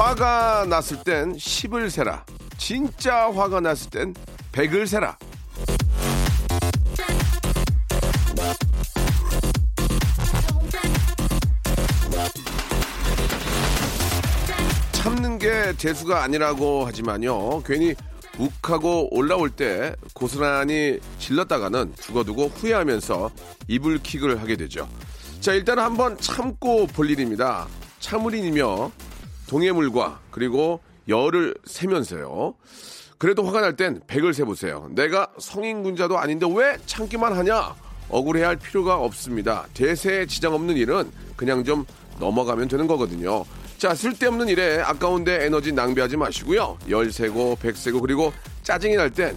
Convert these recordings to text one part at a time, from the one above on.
화가 났을 땐 10을 세라 진짜 화가 났을 땐 100을 세라 참는 게 재수가 아니라고 하지만요. 괜히 욱하고 올라올 때 고스란히 질렀다가는 죽어두고 후회하면서 이불킥을 하게 되죠. 자, 일단 한번 참고 볼 일입니다. 참을인이며 동해물과 그리고 열을 세면서요. 그래도 화가 날땐 백을 세보세요. 내가 성인군자도 아닌데 왜 참기만 하냐? 억울해야 할 필요가 없습니다. 대세에 지장 없는 일은 그냥 좀 넘어가면 되는 거거든요. 자, 쓸데없는 일에 아까운데 에너지 낭비하지 마시고요. 열 세고, 백 세고, 그리고 짜증이 날 땐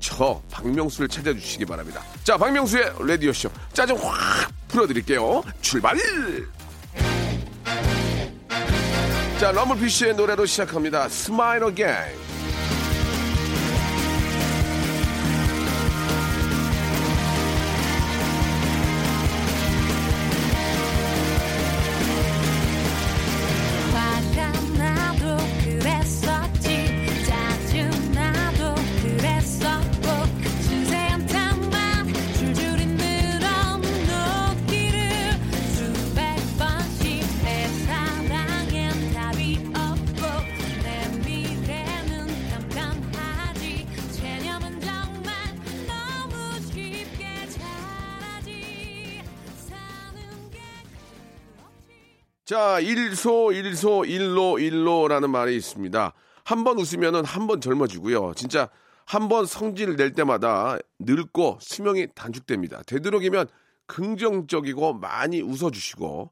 저 박명수를 찾아주시기 바랍니다. 자, 박명수의 라디오쇼. 짜증 확 풀어드릴게요. 출발! 자, 럼블피쉬의 노래로 시작합니다. 스마일 어게인. 자, 일소, 일소, 일로, 일로라는 말이 있습니다. 한 번 웃으면은 한 번 젊어지고요. 진짜 한 번 성질 낼 때마다 늙고 수명이 단축됩니다. 되도록이면 긍정적이고 많이 웃어주시고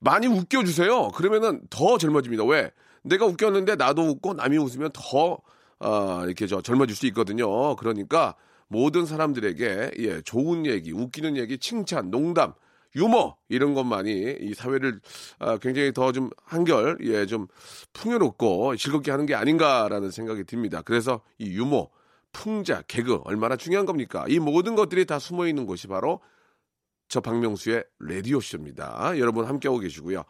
많이 웃겨주세요. 그러면은 더 젊어집니다. 왜? 내가 웃겼는데 나도 웃고 남이 웃으면 더 어, 이렇게 저 젊어질 수 있거든요. 그러니까 모든 사람들에게 예, 좋은 얘기, 웃기는 얘기, 칭찬, 농담, 유머 이런 것만이 이 사회를 아, 굉장히 더 좀 한결 예, 좀 풍요롭고 즐겁게 하는 게 아닌가라는 생각이 듭니다. 그래서 이 유머, 풍자, 개그 얼마나 중요한 겁니까? 이 모든 것들이 다 숨어 있는 곳이 바로 저 박명수의 라디오 쇼입니다. 여러분 함께하고 계시고요.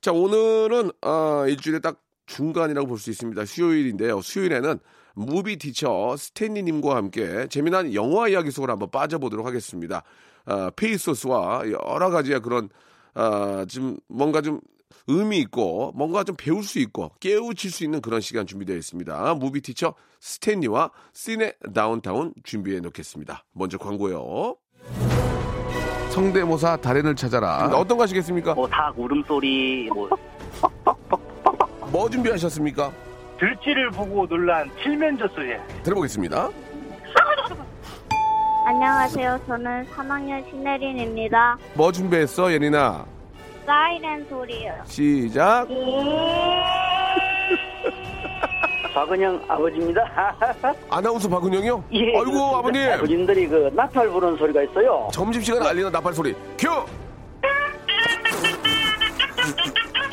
자 오늘은 어, 일주일에 딱 중간이라고 볼 수 있습니다. 수요일인데요. 수요일에는 movie teacher 스탠리님과 함께 재미난 영화 이야기 속으로 한번 빠져보도록 하겠습니다. 어, 페이소스와 여러 가지의 그런 어, 좀 뭔가 좀 의미 있고 뭔가 좀 배울 수 있고 깨우칠 수 있는 그런 시간 준비되어 있습니다. movie teacher 스탠리와 시네 다운타운 준비해 놓겠습니다. 먼저 광고요. 성대모사 달인을 찾아라. 어떤 거 하시겠습니까? 뭐 닭 울음소리 뭐 뭐 준비하셨습니까? 들쥐를 보고 놀란 칠면조 소리 들어보겠습니다. 안녕하세요. 저는 3학년 신혜린입니다. 뭐 준비했어, 예린아? 사이렌 소리요. 시작. 박은영 아버지입니다. 아나운서 박은영이요? 예, 아이고, 그렇습니다. 아버님. 아버님들이 그 나팔 부르는 소리가 있어요. 점심시간 알리는 나팔 소리. 큐!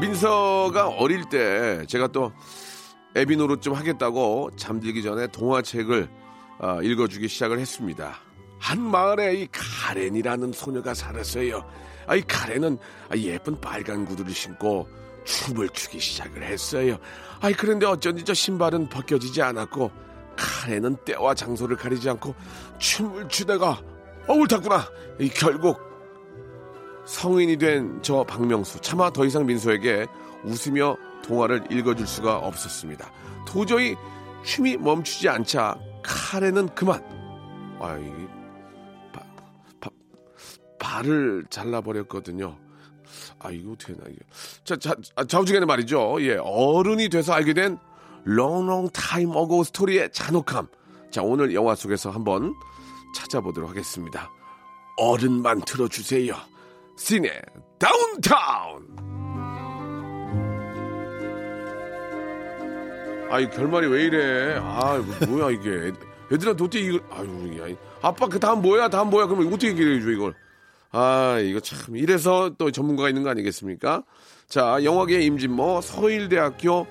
윤서가 어릴 때 제가 또 애비 노릇 좀 하겠다고 잠들기 전에 동화책을 어, 읽어주기 시작을 했습니다. 한 마을에 이 가렌이라는 소녀가 살았어요. 아, 이 가렌은 아, 예쁜 빨간 구두를 신고 춤을 추기 시작을 했어요. 아이 그런데 어쩐지 저 신발은 벗겨지지 않았고 카렌은 때와 장소를 가리지 않고 춤을 추다가 어 옳았구나. 이 결국 성인이 된 저 박명수 차마 더 이상 민수에게 웃으며 동화를 읽어줄 수가 없었습니다. 도저히 춤이 멈추지 않자 카레는 그만. 아이 바, 바, 발을 잘라버렸거든요. 아 이거 어떻게 나 이게 자, 자 아, 좌우지간에 말이죠. 예 어른이 돼서 알게 된 long time ago 스토리의 잔혹함. 자 오늘 영화 속에서 한번 찾아보도록 하겠습니다. 어른만 틀어주세요. 시네 다운타운. 아이 결말이 왜 이래? 아 이거 뭐야 이게? 애들한테 어떻게 이걸? 아유 야, 아빠 그 다음 뭐야? 다음 뭐야? 그러면 어떻게 얘기해 줘 이걸? 아 이거 참 이래서 또 전문가가 있는 거 아니겠습니까? 자 영화계 임진모 서일대학교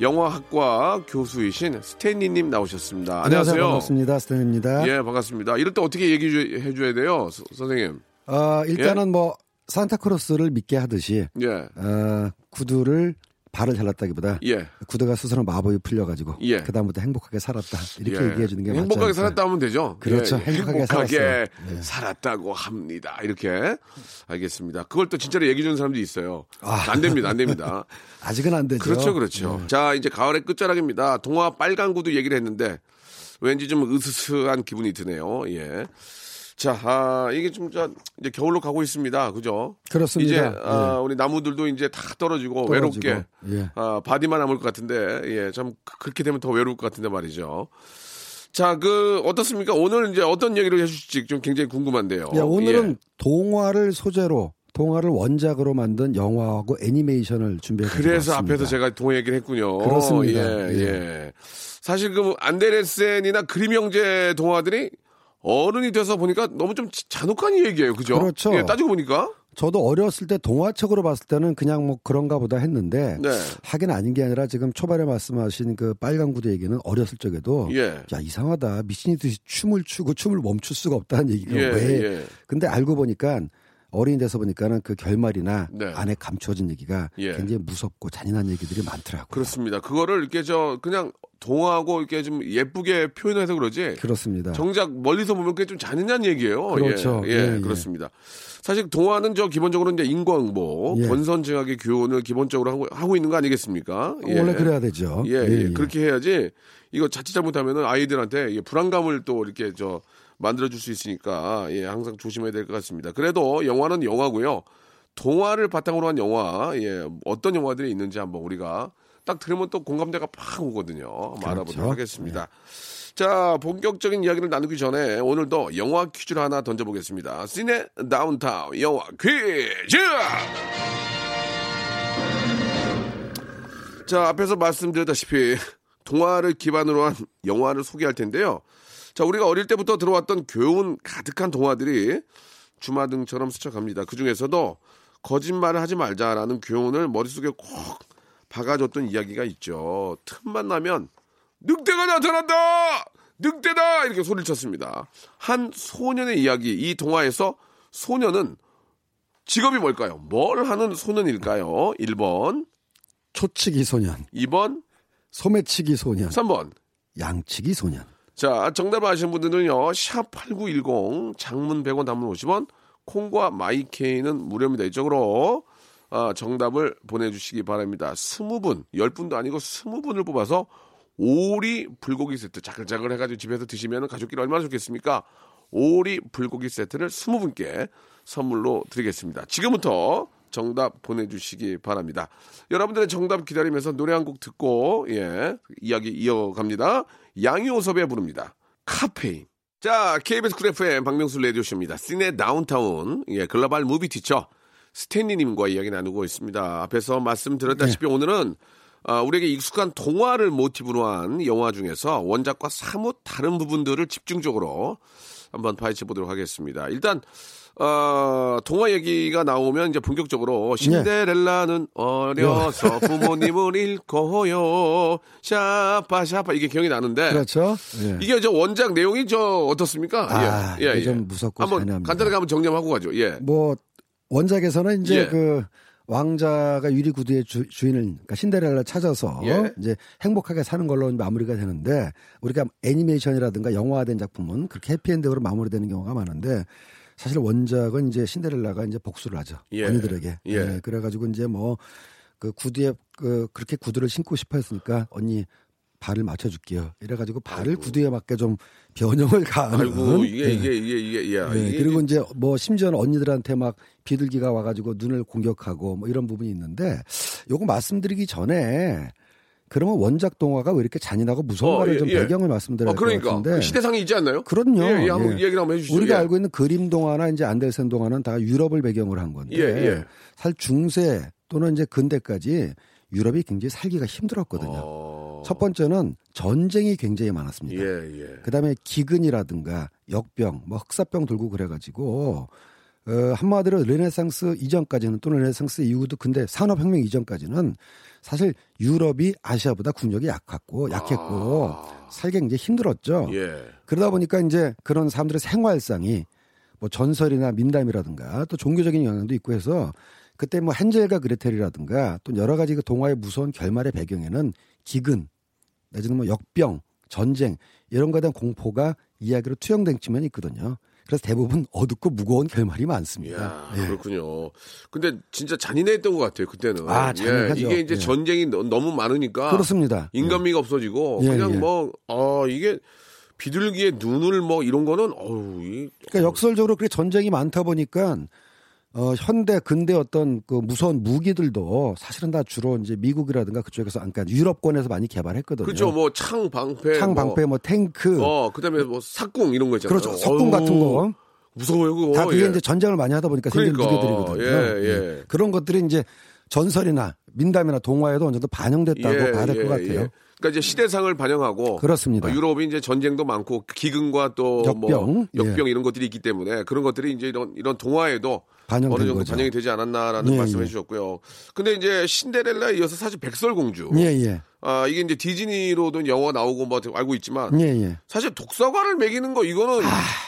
영화학과 교수이신 스탠리님 나오셨습니다. 안녕하세요. 반갑습니다. 스탠입니다. 예 반갑습니다. 이럴 때 어떻게 얘기해 줘야 돼요, 서- 선생님? 어, 일단은 뭐 산타크로스를 믿게 하듯이 예 어, 구두를 발을 잘랐다기보다 예. 구두가 스스로 마법이 풀려가지고 예. 그 다음부터 행복하게 살았다 이렇게 예. 얘기해 주는 게 행복하게. 살았다 하면 되죠. 그렇죠. 예, 예. 행복하게 행복하게. 살았다고 합니다. 이렇게 알겠습니다. 그걸 또 진짜로 얘기해 주는 사람도 있어요. 아. 안 됩니다. 안 됩니다. 아직은 안 되죠. 그렇죠, 그렇죠. 네. 자, 이제 가을의 끝자락입니다. 동화 빨간 구두 얘기를 했는데 왠지 좀 으스스한 기분이 드네요. 예. 자, 아, 이게 좀, 저, 이제 겨울로 가고 있습니다. 그죠? 그렇습니다. 이제, 예. 아, 우리 나무들도 이제 다 떨어지고, 떨어지고, 외롭게, 예. 아, 바디만 남을 것 같은데, 예, 참, 그- 그렇게 되면 더 외로울 것 같은데 말이죠. 자, 그, 어떻습니까? 오늘 이제 어떤 얘기를 해주실지 좀 굉장히 궁금한데요. 예, 오늘은 예. 동화를 소재로 동화를 원작으로 만든 영화하고 애니메이션을 준비해 그래서 앞에서 제가 동화 얘기를 했군요. 그렇습니다. 예, 예. 예. 사실 그 안데레센이나 그림 형제 동화들이 어른이 돼서 보니까 너무 좀 잔혹한 얘기예요. 그죠? 그렇죠. 예, 따지고 보니까. 저도 어렸을 때 동화책으로 봤을 때는 그냥 뭐 그런가 보다 했는데 네. 하긴 아닌 게 아니라 지금 초반에 말씀하신 그 빨간 구두 얘기는 어렸을 적에도 예. 야 이상하다 미친이 듯이 춤을 추고 춤을 멈출 수가 없다는 얘기가 예, 왜 예. 근데 알고 보니까 어린이 돼서 보니까는 그 결말이나 네. 안에 감추어진 얘기가 예. 굉장히 무섭고 잔인한 얘기들이 많더라고요. 그렇습니다. 그거를 이렇게 저 그냥 동화하고 이렇게 좀 예쁘게 표현해서 그러지. 그렇습니다. 정작 멀리서 보면 그게 좀 잔인한 얘기예요. 그렇죠. 예, 예, 예, 예. 그렇습니다. 사실 동화는 저 기본적으로 이제 인과응보, 예. 권선징악의 교훈을 기본적으로 하고, 하고 있는 거 아니겠습니까? 예. 원래 그래야 되죠. 예, 예, 그렇게 해야지 이거 자칫 잘못하면은 아이들한테 이 불안감을 또 이렇게 저 만들어줄 수 있으니까 예, 항상 조심해야 될 것 같습니다. 그래도 영화는 영화고요. 동화를 바탕으로 한 영화, 예, 어떤 영화들이 있는지 한번 우리가 딱 들으면 또 공감대가 팍 오거든요. 한번 알아보도록 그렇죠. 하겠습니다. 자, 본격적인 이야기를 나누기 전에 오늘도 영화 퀴즈를 하나 던져보겠습니다. 시네 다운타운 영화 퀴즈! 자, 앞에서 말씀드렸다시피 동화를 기반으로 한 영화를 소개할 텐데요. 자, 우리가 어릴 때부터 들어왔던 교훈 가득한 동화들이 주마등처럼 스쳐갑니다. 그 중에서도 거짓말을 하지 말자라는 교훈을 머릿속에 꼭 박아줬던 이야기가 있죠. 틈만 나면 늑대가 나타난다! 늑대다! 이렇게 소리를 쳤습니다. 한 소년의 이야기, 이 동화에서 소년은 직업이 뭘까요? 뭘 하는 소년일까요? 1번, 초치기 소년, 2번, 소매치기 소년, 3번. 양치기 소년. 자, 정답 아시는 분들은요, 샵8910, 장문 100원, 단문 50원, 콩과 마이케이는 무료입니다. 이쪽으로, 아, 정답을 보내주시기 바랍니다. 20분, 10분도 아니고 20분을 뽑아서 오리 불고기 세트, 자글자글 해가지고 집에서 드시면 가족끼리 얼마나 좋겠습니까? 오리 불고기 세트를 20분께 선물로 드리겠습니다. 지금부터 정답 보내주시기 바랍니다. 여러분들의 정답 기다리면서 노래 한 곡 듣고, 예, 이야기 이어갑니다. 양요섭이 부릅니다. 카페인. 자, KBS Cool FM 박명수 라디오쇼입니다. 시네 다운타운, 예, 글로벌 movie teacher 스탠리님과 이야기 나누고 있습니다. 앞에서 말씀드렸다시피 오늘은 아, 우리에게 익숙한 동화를 모티브로 한 영화 중에서 원작과 사뭇 다른 부분들을 집중적으로 한번 파헤쳐 보도록 하겠습니다. 일단 어, 동화 얘기가 나오면 이제 본격적으로 신데렐라는 어려서 부모님을 잃고요. 샤파 샤파 이게 기억이 나는데 그렇죠. 예. 이게 저 원작 내용이 저 어떻습니까? 아, 이게 좀 무섭고 한번 잔인합니다. 간단하게 한번 정리하고 가죠. 예. 뭐 원작에서는 이제 예. 그 왕자가 유리 구두의 주, 인을 그러니까 신데렐라 찾아서 예. 이제 행복하게 사는 걸로 마무리가 되는데 우리가 애니메이션이라든가 영화화된 작품은 그렇게 해피엔딩으로 마무리되는 경우가 많은데 사실 원작은 이제 신데렐라가 이제 복수를 하죠 예. 언니들에게 예. 그래가지고 이제 뭐 그 구두에 그 그렇게 구두를 신고 싶어 했으니까 언니 발을 맞춰줄게요 이래가지고 발을 구두에 맞게 좀 변형을 가하는 아이고 이게 예. 이게 이게 이게 야 네, 이게 그리고 이제 뭐 심지어는 언니들한테 막 비둘기가 와가지고 눈을 공격하고 뭐 이런 부분이 있는데 요거 말씀드리기 전에 그러면 원작 동화가 왜 이렇게 잔인하고 무서운가를 어, 예, 좀 예. 배경을 말씀드려야 어, 될것 그러니까 같은데 그 시대상이 있지 않나요? 그럼요. 예, 예, 한번 예. 얘기를 한번 해주시죠. 우리가 예. 알고 있는 그림 동화나 이제 안델센 동화는 다 유럽을 배경으로 한 건데 예, 예. 사실 중세 또는 이제 근대까지 유럽이 굉장히 살기가 힘들었거든요. 어... 첫 번째는 전쟁이 굉장히 많았습니다. 예, 예. 그다음에 기근이라든가 역병, 뭐 흑사병 돌고 그래가지고 어, 한마디로 르네상스 이전까지는 또는 르네상스 이후도 근데 산업혁명 이전까지는 사실 유럽이 아시아보다 군력이 약했고 약했고 아. 살기 굉장히 힘들었죠. 예. 그러다 보니까 이제 그런 사람들의 생활상이 뭐 전설이나 민담이라든가 또 종교적인 영향도 있고 해서 그때 뭐 헨젤과 그레텔이라든가 또 여러 가지 그 동화의 무서운 결말의 배경에는 기근 내지는 뭐 역병, 전쟁 이런 거에 대한 공포가 이야기로 투영된 측면이 있거든요. 그래서 대부분 어둡고 무거운 결말이 많습니다. 이야, 예. 그렇군요. 근데 진짜 잔인했던 것 같아요, 그때는. 아, 잔인하죠. 예, 이게 이제 예. 전쟁이 너, 무 많으니까. 그렇습니다. 인간미가 없어지고, 예, 그냥 예. 뭐, 어, 이게 비둘기의 눈을 뭐 이런 거는, 어우, 이. 그러니까 역설적으로 그렇게 전쟁이 많다 보니까 어, 현대 근대 어떤 그 무서운 무기들도 사실은 다 주로 이제 미국이라든가 그쪽에서 그러니까 유럽권에서 많이 개발했거든요. 그렇죠, 뭐, 창, 방패. 창 뭐, 방패 뭐 탱크 어, 그 다음에 뭐, 삭궁 이런 거 있잖아요. 그렇죠. 석궁 같은 거. 무서워요, 그거. 다 그게 예. 이제 전쟁을 많이 하다 보니까 생긴 그러니까, 무기들이거든요. 예, 예. 그런 것들이 이제 전설이나 민담이나 동화에도 어느 정도 반영됐다고 예, 봐야 될것 예, 같아요. 예. 그러니까 이제 시대상을 반영하고 그렇습니다. 어, 유럽이 이제 전쟁도 많고 기근과 또뭐 역병, 역병 예. 이런 것들이 있기 때문에 그런 것들이 이제 이런 이런 동화에도 반영된 어느 정도 거죠. 반영이 되지 않았나라는 예, 말씀해 예. 주셨고요. 근데 이제 신데렐라에 이어서 사실 백설공주. 예, 예. 아, 이게 이제 디즈니로도 영화 나오고 뭐 알고 있지만 예, 예. 사실 독사과를 먹이는 거 이거는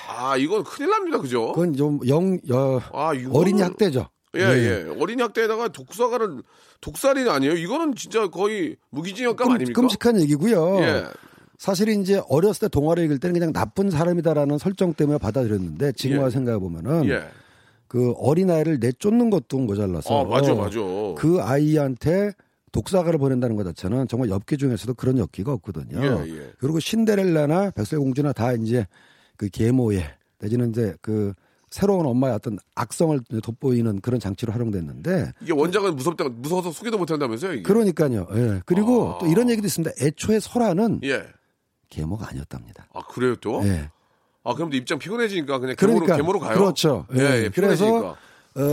아, 이건 큰일 납니다. 그죠? 그건 좀 영, 여, 아, 어린이 학대죠. 예, 예. 어린이 학대에다가 독사과를 독살이 아니에요. 이거는 진짜 거의 무기징역감 끔, 아닙니까? 끔찍한 얘기고요. 예. 사실 이제 어렸을 때 동화를 읽을 때는 그냥 나쁜 사람이다라는 설정 때문에 받아들였는데 지금 예. 생각해 보면은 예. 그 어린아이를 내쫓는 것도 모자라서 아, 맞아, 맞아. 그 아이한테 독사가를 보낸다는 것 자체는 정말 엽기 중에서도 그런 엽기가 없거든요. 예, 예. 그리고 신데렐라나 백설공주나 다 이제 그 계모에 내지는 이제 그 새로운 엄마의 어떤 악성을 돋보이는 그런 장치로 활용됐는데 이게 원작은 무섭다, 무서워서 소개도 못 한다면서요? 이게? 그러니까요. 예. 그리고 아. 또 이런 얘기도 있습니다. 애초에 설아는 예. 계모가 아니었답니다. 아, 그래요 또? 예. 아, 그럼 또 입장 피곤해지니까 그냥 계모로, 그러니까 계모로 가요? 그렇죠. 예, 예. 예, 그래서 피곤해지니까.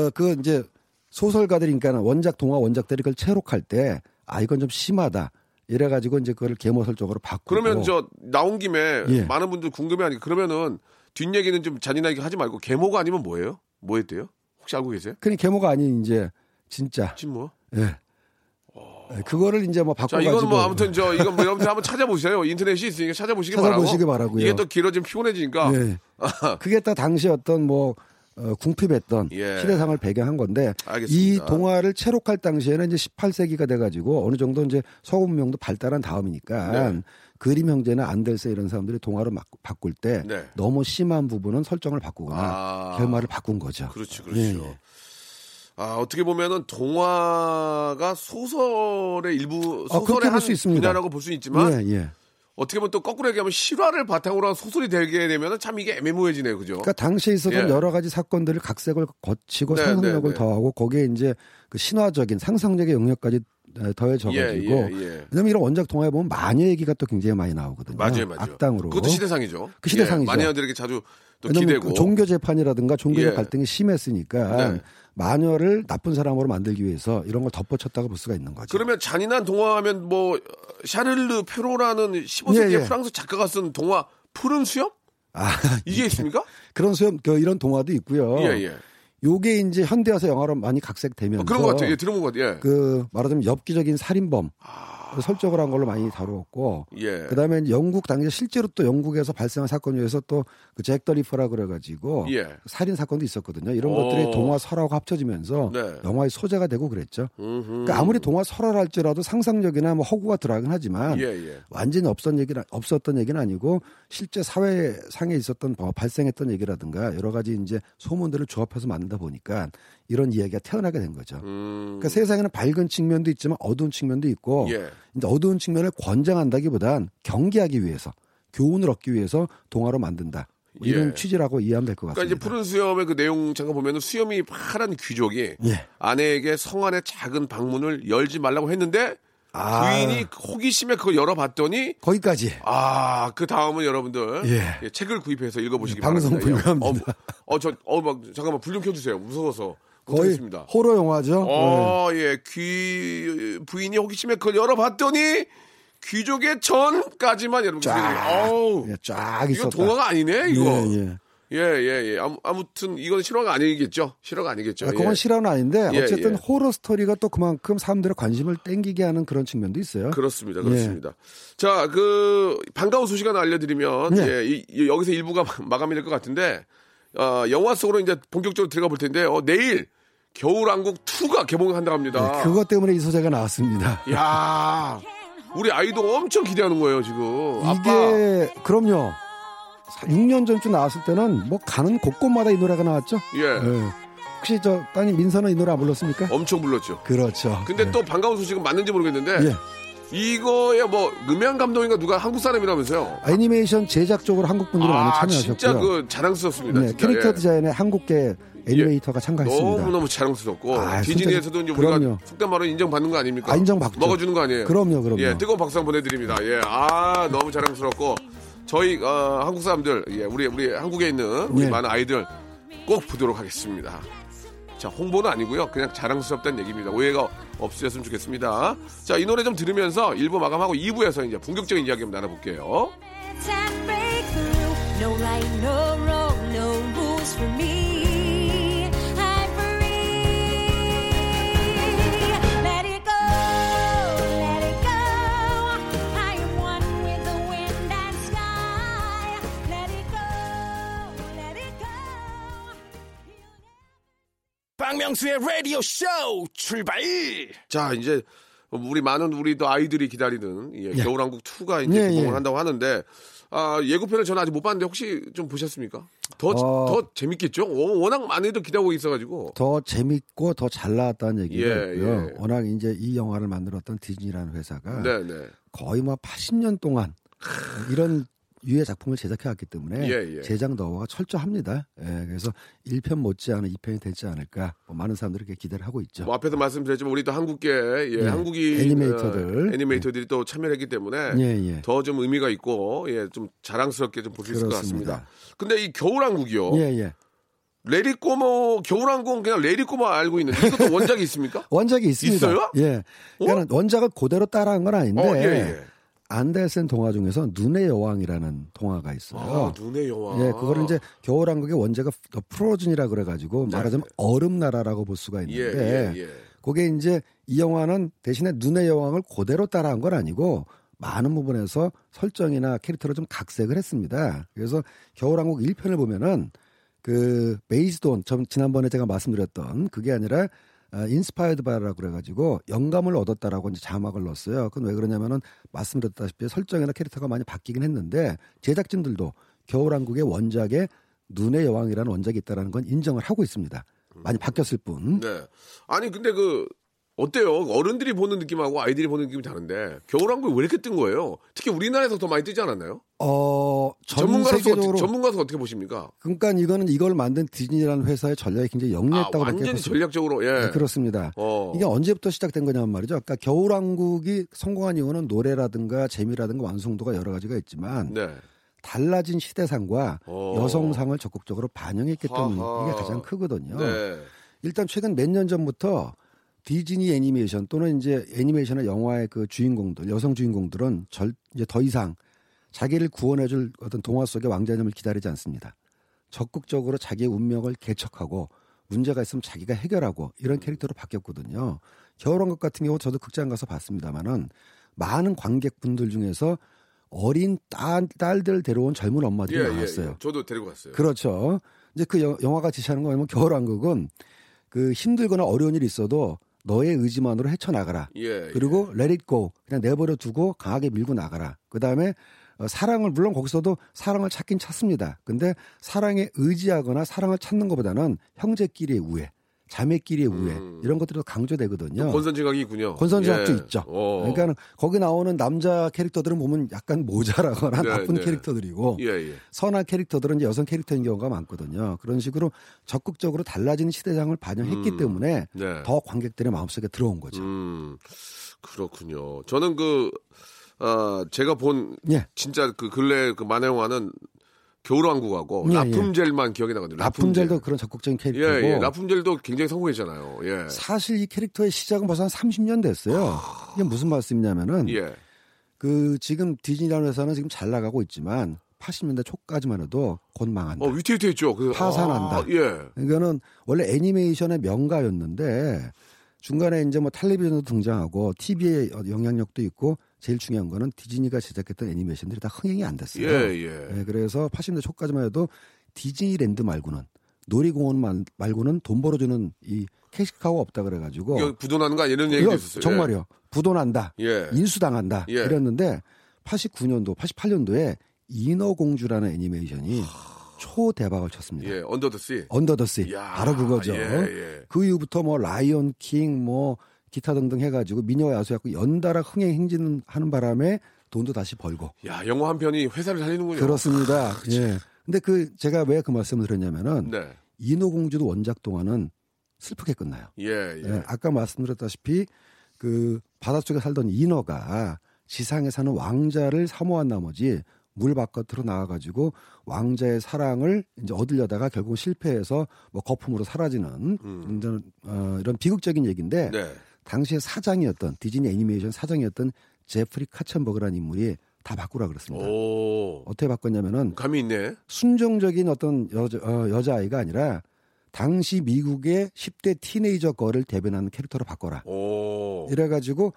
어그 이제 소설가들이니까 원작 동화 원작들이 그걸 채록할 때 아 이건 좀 심하다. 이래 가지고 이제 그걸 계모 설정으로 바꾸고 그러면 저, 나온 김에 예. 많은 분들 궁금해하니까 그러면은 뒷 얘기는 좀 잔인하게 하지 말고 계모가 아니면 뭐예요? 뭐 했대요? 혹시 알고 계세요? 그니 계모가 아닌 이제 진짜 친모? 예. 예, 그거를 이제 뭐 자, 바꿔 가지고 이건 뭐 아무튼 저, 이건 뭐 여러분들 한번 찾아보세요. 인터넷이 있으니까 찾아보시기 찾아보시기 바라고. 바라고요. 이게 또 길어지면 피곤해지니까. 예. 그게 딱 당시 어떤 뭐 어, 궁핍했던 예. 시대상을 배경한 건데 알겠습니다. 이 동화를 채록할 당시에는 이제 18세기가 돼가지고 어느 정도 이제 서구 문명도 발달한 다음이니까 네. 그림 형제나 안델세 이런 사람들이 동화로 막, 바꿀 때 네. 너무 심한 부분은 설정을 바꾸거나 아. 결말을 바꾼 거죠. 그렇죠, 그렇죠. 예, 예. 아, 어떻게 보면은 동화가 소설의 일부 아, 소설의 볼 한. 분야라고 볼 수 있지만 예, 예. 어떻게 보면 또 거꾸로 얘기하면 실화를 바탕으로 한 소설이 되게 되면은 참 이게 애매모호해지네요, 그죠? 그러니까 당시에 있었던 예. 여러 가지 사건들을 각색을 거치고 네, 상상력을 네, 네. 더하고 거기에 이제 그 신화적인 상상력의 영역까지 에, 더해져가지고 예, 예, 예. 왜냐면 이런 원작 동화에 보면 마녀 얘기가 또 굉장히 많이 나오거든요. 맞아요, 맞아요. 악당으로. 그것도 시대상이죠. 그 시대상이죠. 예, 마녀들에게 자주 또 기대고. 그 종교 재판이라든가 종교적 예. 갈등이 심했으니까 네. 마녀를 나쁜 사람으로 만들기 위해서 이런 걸 덧붙였다고 볼 수가 있는 거죠. 그러면 잔인한 동화하면 뭐 샤를르 페로라는 15세기 예, 의 예. 프랑스 작가가 쓴 동화 푸른 수염? 아, 이게 있습니까? 그런 수염 그 이런 동화도 있고요. 예, 예. 요게 이제 현대에서 영화로 많이 각색되면서 어, 그런 것 같아요. 예, 들어본 것 같아요. 예. 그 말하자면 엽기적인 살인범 아. 설정을 한 걸로 많이 다루었고 예. 그다음에 영국 당시 실제로 또 영국에서 발생한 사건 중에서 또그잭 더리퍼라 그래가지고 예. 살인 사건도 있었거든요. 이런 오. 것들이 동화 설화하고 합쳐지면서 네. 영화의 소재가 되고 그랬죠. 음흠. 그러니까 아무리 동화 설화를 할지라도 상상력이나 뭐 허구가 들어가긴 하지만 예, 예. 완전히 없었던 얘기는 없었던 얘기는 아니고 실제 사회상에 있었던 뭐 발생했던 얘기라든가 여러 가지 이제 소문들을 조합해서 만들다 보니까 이런 이야기가 태어나게 된 거죠. 음. 그러니까 세상에는 밝은 측면도 있지만 어두운 측면도 있고 예. 이제 어두운 측면을 권장한다기보단 경계하기 위해서 교훈을 얻기 위해서 동화로 만든다. 뭐 이런 예. 취지라고 이해하면 될것 그러니까 이제 같습니다. 푸른 수염의 그 내용 잠깐 보면은 수염이 파란 귀족이 예. 아내에게 성 안의 작은 방문을 열지 말라고 했는데 아. 부인이 호기심에 그걸 열어봤더니 거기까지 아, 그 다음은 여러분들 예. 예, 책을 구입해서 읽어보시기 방송 바랍니다. 불가합니다. 어, 어, 저, 어, 막, 잠깐만, 불 좀 켜주세요. 무서워서. 거의 못하겠습니다. 호러 영화죠. 네. 어, 예, 귀, 부인이 호기심에 그걸 열어봤더니, 귀족의 전까지만 여러분. 쫙. 어우, 예, 쫙 이거. 동화가 아니네, 이거. 예, 예. 예, 예, 예. 아무, 아무튼, 이건 실화가 아니겠죠? 실화가 아니겠죠? 아, 그건 예. 실화는 아닌데 예, 어쨌든 예. 호러 스토리가 또 그만큼 사람들의 관심을 땡기게 하는 그런 측면도 있어요. 그렇습니다. 예. 그렇습니다. 자, 그 반가운 소식 하나 알려드리면 네. 예, 이- 이- 여기서 일부가 마감이 될 것 같은데 어, 영화 속으로 이제 본격적으로 들어가 볼 텐데 어, 내일 겨울왕국 2가 개봉한다고 합니다. 네, 그것 때문에 이 소재가 나왔습니다. 야, 우리 아이도 엄청 기대하는 거예요 지금. 아빠. 이게 그럼요. 6년 전쯤 나왔을 때는 뭐 가는 곳곳마다 이 노래가 나왔죠. 예, 예. 혹시 저 따님 민서는 이 노래 안 불렀습니까? 엄청 불렀죠. 그렇죠. 근데 예. 또 반가운 소식은 맞는지 모르겠는데 예. 이거에 뭐 음향 감독인가 누가 한국 사람이라면서요. 애니메이션 제작 쪽으로 한국 분들이 많이 아, 참여하셨고요. 진짜 그 자랑스럽습니다. 네, 진짜. 캐릭터 예. 디자인에 한국계 애니메이터가 참가했습니다. 너무너무 자랑스럽고 아, 디즈니에서도 이제 그럼요. 우리가 속된 말로 인정받는 거 아닙니까? 아, 인정받죠. 먹어주는 거 아니에요? 그럼요, 그럼요. 예, 뜨거운 박수 한번 보내드립니다. 예, 아 너무 자랑스럽고 저희 어, 한국 사람들, 예, 우리 우리 한국에 있는 우리 네. 많은 아이들 꼭 보도록 하겠습니다. 자, 홍보는 아니고요. 그냥 자랑스럽다는 얘기입니다. 오해가 없으셨으면 좋겠습니다. 자, 이 노래 좀 들으면서 1부 마감하고 2부에서 이제 본격적인 이야기 한번 나눠볼게요. 박명수의 라디오 쇼 출발! 자, 이제 우리 많은 우리 또 아이들이 기다리는 예, 겨울왕국 2가 이제 예, 개봉을 예. 한다고 하는데 아, 예고편을 저는 아직 못 봤는데 혹시 좀 보셨습니까? 더, 어. 더 재밌겠죠? 워- 워낙 많이들 기다리고 있어가지고. 더 재밌고 더 잘 나왔다는 얘기가 예, 있고요. 예. 워낙 이제 이 영화를 만들었던 디즈니라는 회사가 네 네. 거의 뭐 80년 동안 이런 유해 작품을 제작해 왔기 때문에 예, 예. 제작 노하우가 철저합니다. 예, 그래서 1편 못지않은 2편이 되지 않을까 뭐 많은 사람들이 그렇게 기대를 하고 있죠. 뭐 앞에서 말씀드렸지만 우리 또 한국계 예, 예, 한국이 애니메이터들. 어, 애니메이터들이 또 참여를 했기 때문에 예, 예. 더좀 의미가 있고 예, 좀 자랑스럽게 좀 볼 수 있을 것. 같습니다. 근데 이 겨울왕국이요. 예, 예. 레리꼬모 겨울왕국 그냥 레리꼬모 알고 있는데 이것도 원작이 있습니까? 원작이 있습니다. 있어요? 예. 그러니까 원작을 그대로 따라한 건 아닌데 어, 예, 예. 안데센 동화 중에서 눈의 여왕이라는 동화가 있어요. 아, 눈의 여왕. 예, 그거를 이제 겨울왕국의 원제가 the Frozen이라 그래가지고 말하자면 얼음 나라라고 볼 수가 네. 예, 있는데 예, 예. 그게 이제 이 영화는 대신에 눈의 여왕을 그대로 따라한 건 아니고 많은 부분에서 설정이나 캐릭터를 좀 각색을 했습니다. 그래서 겨울왕국 1편을 보면은 그 based on 전 지난번에 제가 말씀드렸던 그게 아니라 inspired by라고 그래가지고 영감을 얻었다라고 이제 자막을 넣었어요. 그건 왜 그러냐면은 말씀드렸다시피 설정이나 캐릭터가 많이 바뀌긴 했는데 제작진들도 겨울왕국의 원작에 눈의 여왕이라는 원작이 있다라는 건 인정을 하고 있습니다. 많이 바뀌었을 뿐. 네. 아니 근데 그 어때요? 어른들이 보는 느낌하고 아이들이 보는 느낌이 다른데 겨울왕국이 왜 이렇게 뜬 거예요? 특히 우리나라에서 더 많이 뜨지 않았나요? 어, 전 전문가로서 세계적으로 어떻게, 전문가로서 어떻게 보십니까? 그러니까 이거는 이걸 만든 디즈니라는 회사의 전략이 굉장히 아, 영리했다고 완전히 느꼈습니다. 전략적으로 예. 네, 그렇습니다. 어. 이게 언제부터 시작된 거냐면 말이죠. 아까 겨울왕국이 성공한 이유는 노래라든가 재미라든가 완성도가 여러 가지가 있지만 네. 달라진 시대상과 어. 여성상을 적극적으로 반영했기 때문에. 이게 가장 크거든요. 네. 일단 최근 몇 년 전부터 디즈니 애니메이션 또는 이제 애니메이션의 영화의 그 주인공들, 여성 주인공들은 절, 이제 더 이상 자기를 구원해줄 어떤 동화 속의 왕자님을 기다리지 않습니다. 적극적으로 자기의 운명을 개척하고 문제가 있으면 자기가 해결하고 이런 캐릭터로 바뀌었거든요. 겨울왕국 같은 경우 저도 극장 가서 봤습니다만은 많은 관객분들 중에서 어린 딸, 딸들 데려온 젊은 엄마들이 예, 예, 나왔어요. 예. 저도 데리고 갔어요. 그렇죠. 이제 그 여- 영화가 지시하는 거 뭐냐면 겨울왕국은 그 힘들거나 어려운 일이 있어도 너의 의지만으로 헤쳐나가라. 예. 그리고 let it go 그냥 내버려 두고 강하게 밀고 나가라. 그 다음에 사랑을 물론 거기서도 사랑을 찾긴 찾습니다. 근데 사랑에 의지하거나 사랑을 찾는 것보다는 형제끼리의 우애, 자매끼리의 우애 음. 이런 것들이 더 강조되거든요. 권선징악이 있군요. 권선징악도 예. 있죠. 어. 그러니까 거기 나오는 남자 캐릭터들은 보면 약간 모자라거나 네, 나쁜 네. 캐릭터들이고 예, 예. 선한 캐릭터들은 이제 여성 캐릭터인 경우가 많거든요. 그런 식으로 적극적으로 달라지는 시대상을 반영했기 음. 때문에 네. 더 관객들의 마음속에 들어온 거죠. 음, 그렇군요. 저는 그, 어, 제가 본, 예. 진짜 그 근래 그 만화 영화는 겨울왕국하고 예, 예. 라푼젤만 기억이 나거든요. 라푼젤 도 그런 적극적인 예, 캐릭터고 예. 라푼젤도 굉장히 성공했잖아요. 예. 사실 이 캐릭터의 시작은 벌써 한 30년 됐어요. 이게 무슨 말씀이냐면은 예. 그 지금 디즈니라는 회사는 지금 잘 나가고 있지만 80년대 초까지만 해도 곧 망한다. 어, 위태위태했죠. 그, 파산한다. 아, 예. 이거는 원래 애니메이션의 명가였는데 중간에 이제 뭐 텔레비전도 등장하고 TV의 영향력도 있고 제일 중요한 거는 디즈니가 제작했던 애니메이션들이 다 흥행이 안 됐어요. 예, 예. 네, 그래서 80년대 초까지만 해도 디즈니랜드 말고는 놀이공원 말- 말고는 돈 벌어주는 이 cash cow가 없다 그래가지고 부도나는 거? 이런 얘기도 있었어요. 정말요. 부도난다. 예. 인수당한다. 예. 이랬는데 89년도, 88년도에 인어공주라는 애니메이션이 초대박을 쳤습니다. 예. Under the Sea. Under the Sea. 야, 바로 그거죠. 예, 예. 그 이후부터 뭐 Lion King 뭐 기타 등등 해가지고 미녀와 야수였고 연달아 흥행 행진하는 바람에 돈도 다시 벌고 야, 영화 한 편이 회사를 살리는군요. 그렇습니다. 예. 근데 그 제가 왜 그 말씀을 드렸냐면은 네. 인어공주도 원작 동화는 슬프게 끝나요. 예, 예. 예, 아까 말씀드렸다시피 그 바닷속에 살던 인어가 지상에 사는 왕자를 사모한 나머지 물 바깥으로 나와가지고 왕자의 사랑을 이제 얻으려다가 결국 실패해서 뭐 거품으로 사라지는 음. 이런, 어, 이런 비극적인 얘기인데 네. 당시에 사장이었던 디즈니 애니메이션 사장이었던 제프리 카첸버그라는 인물이 다 바꾸라 그랬습니다. 오. 어떻게 바꿨냐면은 감이 있네. 순정적인 어떤 여자, 어, 여자아이가 아니라 당시 미국의 10대 teenager girl을 대변하는 캐릭터로 바꿔라. 오. 이래가지고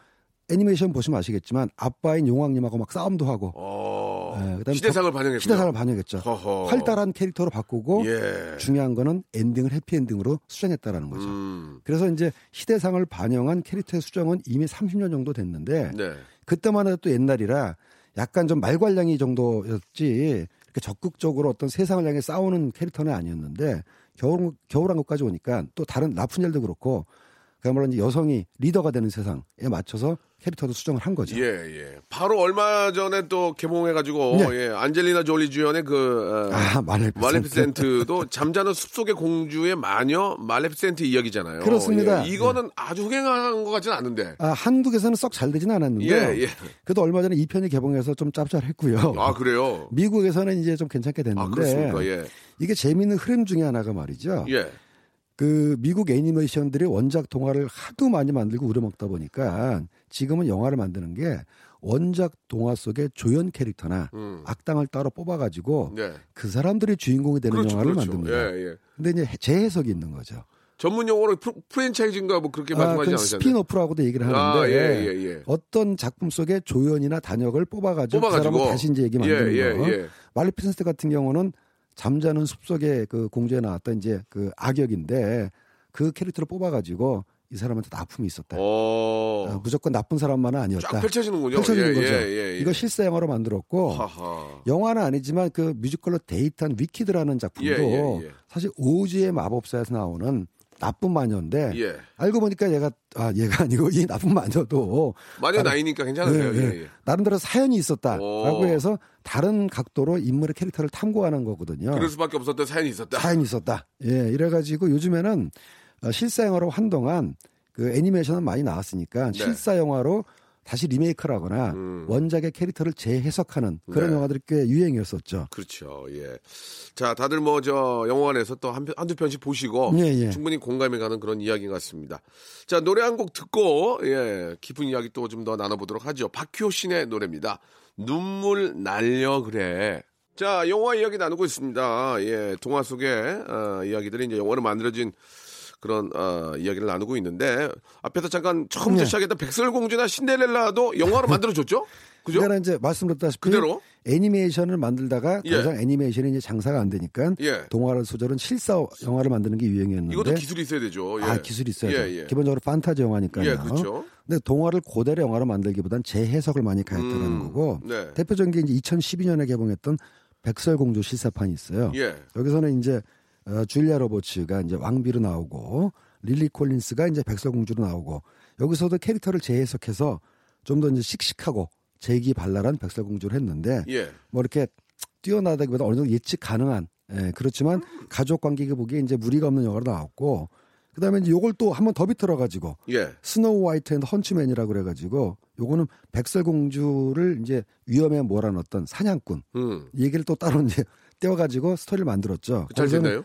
애니메이션 보시면 아시겠지만 아빠인 용왕님하고 막 싸움도 하고 어. 예, 그다음에 시대상을 반영했군요. 시대상을 반영했죠. 허허. 활달한 캐릭터로 바꾸고 예. 중요한 거는 엔딩을 해피엔딩으로 수정했다라는 거죠. 음. 그래서 이제 시대상을 반영한 캐릭터의 수정은 이미 30년 정도 됐는데 네. 그때만 해도 또 옛날이라 약간 좀 말괄량이 정도였지 이렇게 적극적으로 어떤 세상을 향해 싸우는 캐릭터는 아니었는데 겨울 겨울왕국까지 오니까 또 다른 라푼젤도 그렇고 그야말로 이제 여성이 리더가 되는 세상에 맞춰서 캐릭터도 수정을 한 거죠. 예, 예. 바로 얼마 전에 또 개봉해가지고, 네. 예, 안젤리나 졸리 주연의 그, 어, 아, 말레피센트. 말레피센트도 잠자는 숲속의 공주의 마녀 말레피센트 이야기잖아요. 그렇습니다. 예, 이거는 아주 흥행한 것 같지는 않은데. 아, 한국에서는 썩 잘 되지는 않았는데 예, 예. 그래도 얼마 전에 2편이 개봉해서 좀 짭짤했고요. 아, 그래요? 미국에서는 이제 좀 괜찮게 됐는데 아, 그렇습니까? 예. 이게 재미있는 흐름 중에 하나가 말이죠. 예. 그 미국 애니메이션들이 원작 동화를 하도 많이 만들고 우려먹다 보니까 지금은 영화를 만드는 게 원작 동화 속의 조연 캐릭터나 음. 악당을 따로 뽑아가지고 네. 그 사람들이 주인공이 되는 그렇죠, 영화를 그렇죠. 만듭니다. 예, 예. 근데 이제 재해석이 있는 거죠. 전문 용어로 프로- 프랜차이즈인가 뭐 그렇게 아, 말씀하지 그 않으셨나요? spin-off라고도 얘기를 하는데 아, 예, 예, 예. 어떤 작품 속에 조연이나 단역을 뽑아가지고, 뽑아가지고. 그 사람을 다시 이제 얘기 만드는 예, 거. 예, 예. Maleficent 같은 경우는 잠자는 숲속의 그 공주에 나왔던 이제 그 악역인데 그 캐릭터를 뽑아가지고 이 사람한테 아픔이 있었다. 어. 어, 무조건 나쁜 사람만은 아니었다. 쫙 펼쳐지는군요. 펼쳐지는 예, 거죠. 예, 예, 예. 이거 실사 영화로 만들었고 하하. 영화는 아니지만 그 뮤지컬로 대히트한 Wicked라는 작품도 예, 예, 예. 사실 오즈의 마법사에서 나오는 나쁜 마녀인데 예. 알고 보니까 얘가 아 얘가 아니고 이 나쁜 마녀도 마녀 다른- 나이니까 예. 예. 나름대로 사연이 있었다라고 오. 해서 다른 각도로 인물의 캐릭터를 탐구하는 거거든요. 그럴 수밖에 없었던 사연이 있었다. 사연이 있었다. 예, 이래가지고 요즘에는 어, 실사 영화로 한동안 그 애니메이션은 많이 나왔으니까 네. 실사 영화로 다시 리메이크라거나 음. 원작의 캐릭터를 재해석하는 그런 네. 영화들이 꽤 유행이었었죠. 그렇죠. 예. 자, 다들 뭐 저 영화관에서 또 한, 한두 편씩 보시고 예, 예. 충분히 공감이 가는 그런 이야기 같습니다. 자, 노래 한 곡 듣고 예, 깊은 이야기 또 좀 더 나눠보도록 하죠. 박효 신의 노래입니다. 눈물 날려 그래. 자, 영화 이야기 나누고 있습니다. 예, 동화 속의 어, 이야기들이 이제 영화로 만들어진 그런 어, 이야기를 나누고 있는데 앞에서 잠깐 처음부터 네. 시작했던 백설공주나 신데렐라도 영화로 만들어줬죠? 그죠? 그러니까 이제 말씀드렸다시피 그대로? 애니메이션을 만들다가 예. 더 이상 애니메이션이 이제 장사가 안 되니까 예. 동화를 소재로 실사 영화를 만드는 게 유행이었는데 이것도 기술이 있어야 되죠. 예. 아 기술이 있어야죠. 예, 예. 기본적으로 판타지 영화니까요. 예, 그렇죠. 근데 동화를 고대로 영화로 만들기보단 재해석을 많이 가했다는 음, 거고 네. 대표적인 게 이제 2012년에 개봉했던 백설공주 실사판이 있어요. 예. 여기서는 이제 어, 줄리아 로버츠가 이제 왕비로 나오고 릴리 콜린스가 이제 백설공주로 나오고 여기서도 캐릭터를 재해석해서 좀 더 이제 씩씩하고 재기발랄한 백설공주를 했는데 예. 뭐 이렇게 뛰어나다기보다 어느 정도 예측 가능한 예, 그렇지만 가족 관객이 보기에 이제 무리가 없는 영화로 나왔고 그다음에 이제 요걸 또 한 번 더 비틀어 가지고 예. Snow White and Huntsman이라고 그래 가지고 요거는 백설공주를 이제 위험에 몰아넣었던 사냥꾼 음. 이 얘기를 또 따로 이제 떼어 가지고 스토리를 만들었죠. 잘 됐나요?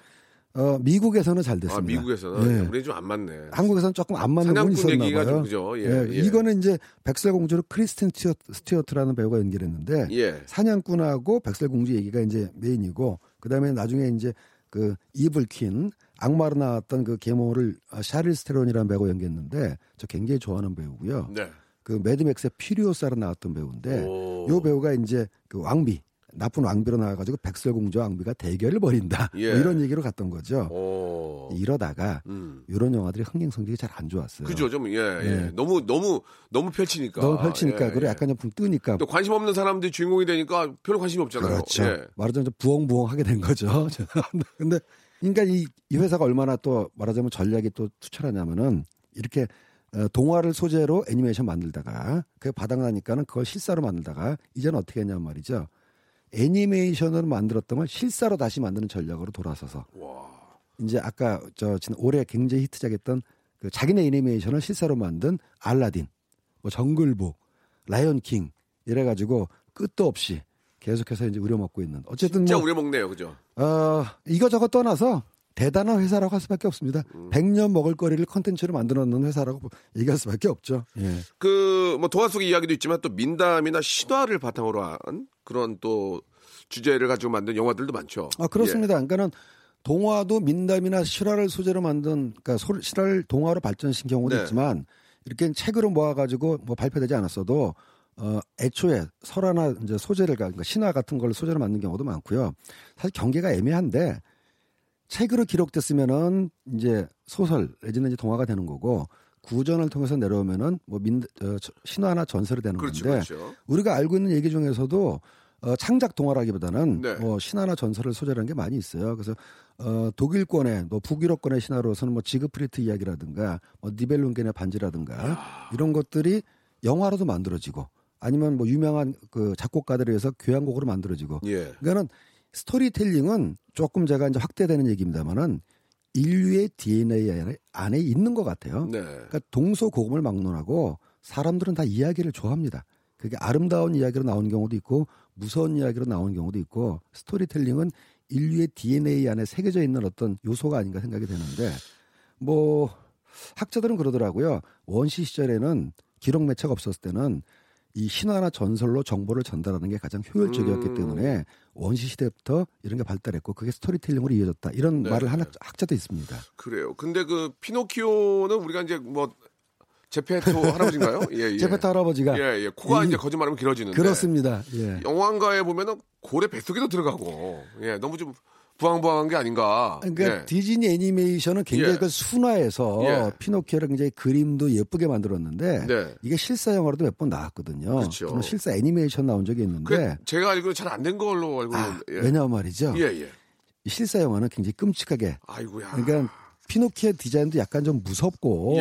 어, 미국에서는 잘 됐습니다. 아, 미국에서는 예. 우리 좀안 맞네. 한국에서는 조금 안 맞는 부분이 사냥꾼 있었나 얘기가 좀 봐요. 그죠. 예. 예, 예. 이거는 이제 백설공주를 크리스틴 스튜어트, 스튜어트 라는 배우가 연기했는데 예. 사냥꾼하고 백설공주 얘기가 이제 메인이고 그다음에 나중에 이제 그 evil queen 악마로 나왔던 그 계모를 아, 샤를리즈 테론이라는 배우가 연기했는데 저 굉장히 좋아하는 배우고요. 네. 그 Mad Max의 퓨리오사로 나왔던 배우인데 오. 요 배우가 이제 그 왕비 나쁜 왕비로 나와가지고 백설공주와 왕비가 대결을 벌인다 예. 뭐 이런 얘기로 갔던 거죠. 오. 이러다가 음. 이런 영화들이 흥행 성적이 잘 안 좋았어요. 그죠. 좀, 예, 예. 예. 너무, 너무, 너무 펼치니까. 너무 펼치니까 예, 그리고 예. 약간 좀 뜨니까 또 관심 없는 사람들이 주인공이 되니까 별로 관심이 없잖아요. 그렇죠. 예. 말하자면 좀 부엉부엉하게 된 거죠. 근데 그러니까 이, 이 회사가 얼마나 또 말하자면 전략이 또 투철하냐면은 이렇게 어, 동화를 소재로 애니메이션 만들다가 그게 바닥나니까는 그걸 실사로 만들다가 이제는 어떻게 했냐면 말이죠. 애니메이션으로 만들었던 걸 실사로 다시 만드는 전략으로 돌아서서 이제 아까 저 지난 올해 굉장히 히트작했던 그 자기네 애니메이션을 실사로 만든 알라딘, 뭐 정글북, 라이언 킹 이래 가지고 끝도 없이 계속해서 이제 우려먹고 있는 어쨌든 진짜 뭐 우려먹네요. 그죠. 어, 이거저거 떠나서 대단한 회사라고 할 수밖에 없습니다. 음. 100년 먹을 거리를 컨텐츠로 만들어 놓는 회사라고 얘기할 수밖에 없죠. 예. 그, 뭐, 동화 속의 이야기도 있지만 또 민담이나 신화를 바탕으로 한 그런 또 주제를 가지고 만든 영화들도 많죠. 아, 그렇습니다. 그러니까는 동화도 민담이나 실화를 소재로 만든 그러니까 소- 실화를 동화로 발전시킨 경우도 네. 있지만 이렇게 책으로 모아가지고 뭐 발표되지 않았어도 어, 애초에 설화나 이제 소재를 가- 그러니까 신화 같은 걸 소재로 만든 경우도 많고요. 사실 경계가 애매한데 책으로 기록됐으면은 이제 소설 내지는 이제 동화가 되는 거고 구전을 통해서 내려오면은 뭐 민, 어, 저- 신화나 전설이 되는 그렇죠. 건데 그렇죠. 우리가 알고 있는 얘기 중에서도 어, 창작 동화라기보다는 네. 뭐 신화나 전설을 소재로 한게 많이 있어요. 그래서 어, 독일권의 뭐 북유럽권의 신화로서는 뭐 지그프리트 이야기라든가 뭐 니벨룬겐의 반지라든가 이런 것들이 영화로도 만들어지고 아니면 뭐 유명한 그 작곡가들에 의해서 교향곡으로 만들어지고 예. 그러니까는 스토리텔링은 조금 제가 이제 확대되는 얘기입니다만은 인류의 DNA 안에- 있는 것 같아요. 네. 그러니까 동서고금을 막론하고 사람들은 다 이야기를 좋아합니다. 그게 아름다운 이야기로 나오는 경우도 있고 무서운 이야기로 나오는 경우도 있고 스토리텔링은 인류의 DNA 안에 새겨져 있는 어떤 요소가 아닌가 생각이 되는데 뭐 학자들은 그러더라고요. 원시 시절에는 기록 매체가 없었을 때는 이 신화나 전설로 정보를 전달하는 게 가장 효율적이었기 음. 때문에 원시 시대부터 이런 게 발달했고 그게 스토리텔링으로 이어졌다 이런 네. 말을 하는 학자도 있습니다. 그래요. 근데 그 피노키오는 우리가 이제 뭐 제페토 할아버지인가요? 예, 예. 제페토 할아버지가 예, 예. 코가 이- 이제 거짓말하면 길어지는데. 그렇습니다. 예. 영화관가에 보면은 고래 뱃속에도 들어가고. 예, 너무 좀 부황부황한 게 아닌가. 그러니까 예. 디즈니 애니메이션은 굉장히 예. 그 순화해서 예. 피노키오를 굉장히 그림도 예쁘게 만들었는데 네. 이게 실사 영화로도 몇 번 나왔거든요. 그렇죠. 실사 애니메이션 나온 적이 있는데 그 제가 알기로 잘 안 된 걸로 알고 아. 예. 왜냐면 말이죠. 예, 예. 이 실사 영화는 굉장히 끔찍하게 아이고야. 그러니까 피노키오 디자인도 약간 좀 무섭고.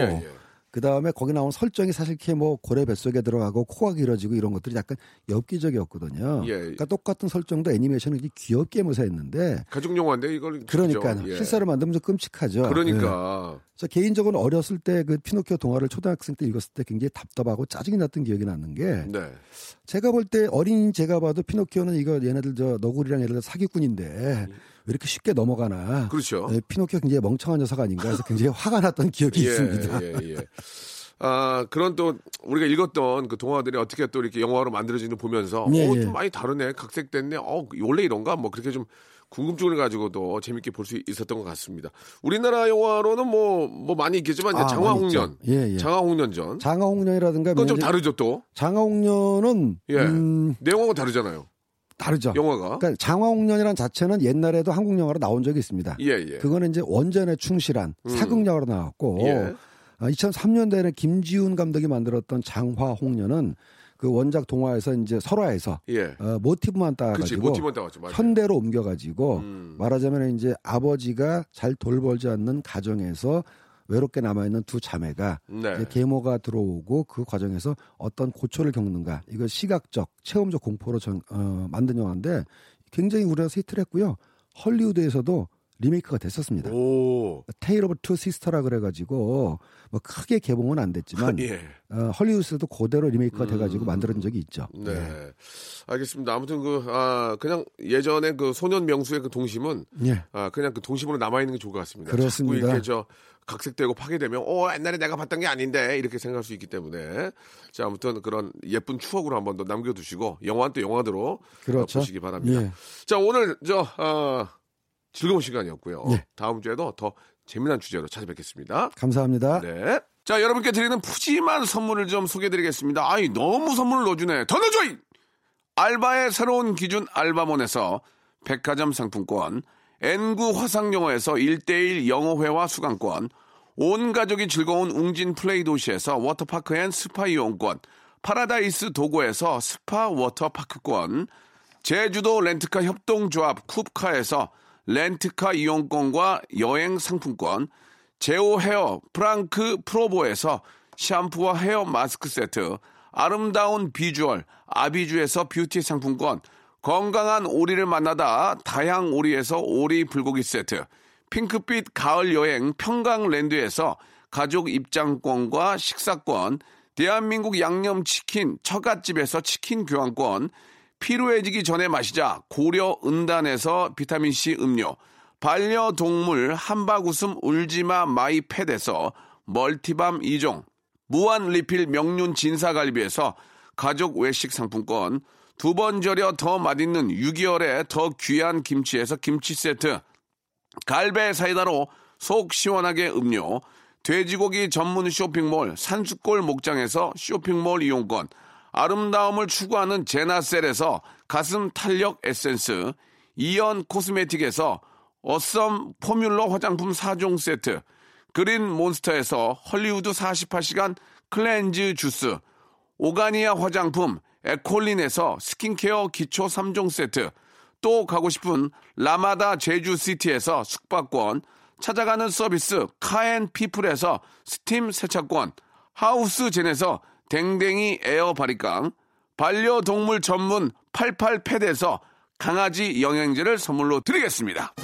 그 다음에 거기 나온 설정이 사실 이렇게 뭐 고래 뱃속에 들어가고 코가 길어지고 이런 것들이 약간 엽기적이었거든요. 예. 그러니까 똑같은 설정도 애니메이션을 이렇게 귀엽게 묘사했는데 가족 영화인데 이걸 그러니까? 예. 실사를 만들면 좀 끔찍하죠. 예. 그러니까 저 개인적으로 어렸을 때 그 피노키오 동화를 초등학생 때 읽었을 때 굉장히 답답하고 짜증이 났던 기억이 나는 게 네. 제가 볼 때 어린 제가 봐도 피노키오는 이거 얘네들 저 너구리랑 얘네들 사기꾼인데 왜 이렇게 쉽게 넘어가나. 그렇죠. 예, 피노키오 굉장히 멍청한 녀석 아닌가 해서 굉장히 화가 났던 기억이 있습니다. 예, 예. 아, 그런 또 우리가 읽었던 그 동화들이 어떻게 또 이렇게 영화로 만들어지는 거 보면서 예, 어, 예. 좀 많이 다르네. 각색됐네. 어, 원래 이런가? 뭐 그렇게 좀 궁금증을 가지고도 재밌게 볼 수 있었던 것 같습니다. 우리나라 영화로는 뭐, 뭐 많이 있겠지만 아, 장화홍련. 예, 예. 장화홍련전. 장화홍련이라든가 그건 좀 다르죠 또. 장화홍련은 예. 음, 내용하고 다르잖아요. 다르죠. 영화가. 그러니까 장화홍련이라는 자체는 옛날에도 한국 영화로 나온 적이 있습니다. 예, 예. 그거는 이제 원전에 충실한 음. 사극 영화로 나왔고 예. 2003년도에는 김지훈 감독이 만들었던 장화홍련은 그 원작 동화에서 이제 설화에서 예. 어, 모티브만. 따가지고. 현대로 옮겨가지고 음. 말하자면 이제 아버지가 잘 돌보지 않는 가정에서 외롭게 남아있는 두 자매가 네. 계모가 들어오고 그 과정에서 어떤 고초를 겪는가 이거 시각적 체험적 공포로 전, 어, 만든 영화인데 굉장히 우리나라에서 히트를 했고요 헐리우드에서도 리메이크가 됐었습니다. 오. Tale of Two Sister라 그래가지고 뭐 크게 개봉은 안 됐지만 예. 어, 헐리우드에서도 그대로 리메이크가 돼가지고 음. 만들어진 적이 있죠. 네. 예. 알겠습니다. 아무튼 그, 아, 그냥 예전에 그 소년 명수의 그 동심은 예. 아, 그냥 그 동심으로 남아 있는 게 좋을 것 같습니다. 그렇습니다. 자꾸 이렇게 저 각색되고 파괴되면, 어, 옛날에 내가 봤던 게 아닌데, 이렇게 생각할 수 있기 때문에. 자, 아무튼 그런 예쁜 추억으로 한 번 더 남겨두시고, 영화는 또 영화대로 그렇죠. 어, 보시기 바랍니다. 예. 자, 오늘 저, 어, 즐거운 시간이었고요. 예. 다음 주에도 더 재미난 주제로 찾아뵙겠습니다. 감사합니다. 네. 자, 여러분께 드리는 푸짐한 선물을 좀 소개해드리겠습니다. 아이, 너무 선물을 넣어주네. 더 넣어줘! 이! 알바의 새로운 기준 알바몬에서 백화점 상품권, 엔구 화상영어에서 1대1 영어회화 수강권, 온 가족이 즐거운 웅진 플레이 도시에서 워터파크 and 스파 이용권, 파라다이스 도고에서 스파 워터파크권, 제주도 렌트카 협동조합 쿱카에서 렌트카 이용권과 여행 상품권, 제오 헤어 프랑크 프로보에서 샴푸와 헤어 마스크 세트, 아름다운 비주얼 아비주에서 뷰티 상품권, 건강한 오리를 만나다 다양 오리에서 오리 불고기 세트, 핑크빛 가을 여행 평강랜드에서 가족 입장권과 식사권, 대한민국 양념치킨 처갓집에서 치킨 교환권, 피로해지기 전에 마시자 고려 은단에서 비타민C 음료, 반려동물 한바구음 울지마 마이팻에서 멀티밤 2종, 무한 리필 명륜 진사갈비에서 가족 외식 상품권, 두 번 절여 더 맛있는 6개월에 더 귀한 김치에서 김치 세트, 갈배 사이다로 속 시원하게 음료, 돼지고기 전문 쇼핑몰 산수골 목장에서 쇼핑몰 이용권, 아름다움을 추구하는 제나셀에서 가슴 탄력 에센스, 이연 코스메틱에서 어썸 포뮬러 화장품 4종 세트, 그린 몬스터에서 헐리우드 48시간 cleanse 주스, 오가니아 화장품 에콜린에서 스킨케어 기초 3종 세트, 또 가고 싶은 라마다 제주시티에서 숙박권, 찾아가는 서비스 카앤피플에서 스팀 세차권, 하우스젠에서 댕댕이 에어 바리깡, 반려동물 전문 88팻에서 강아지 영양제를 선물로 드리겠습니다.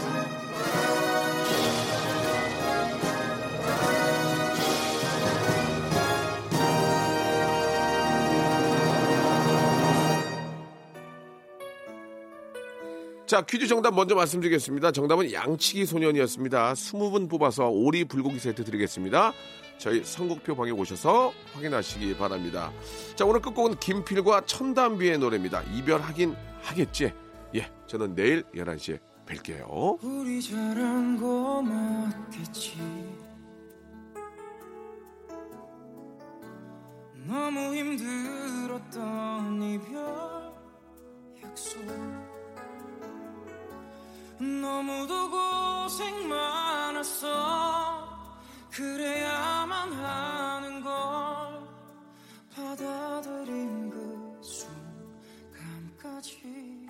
자, 퀴즈 정답 먼저 말씀드리겠습니다. 정답은 양치기 소년이었습니다. 20분 뽑아서 오리 불고기 세트 드리겠습니다. 저희 선곡표 방에 오셔서 확인하시기 바랍니다. 자, 오늘 끝곡은 김필과 천담비의 노래입니다. 이별하긴 하겠지. 예, 저는 내일 11시에 뵐게요. 우리 잘한 거 맞겠지 너무 힘들었던 이별 약속 너무도 고생 많았어 그래야만 하는 걸 받아들인 그 순간까지.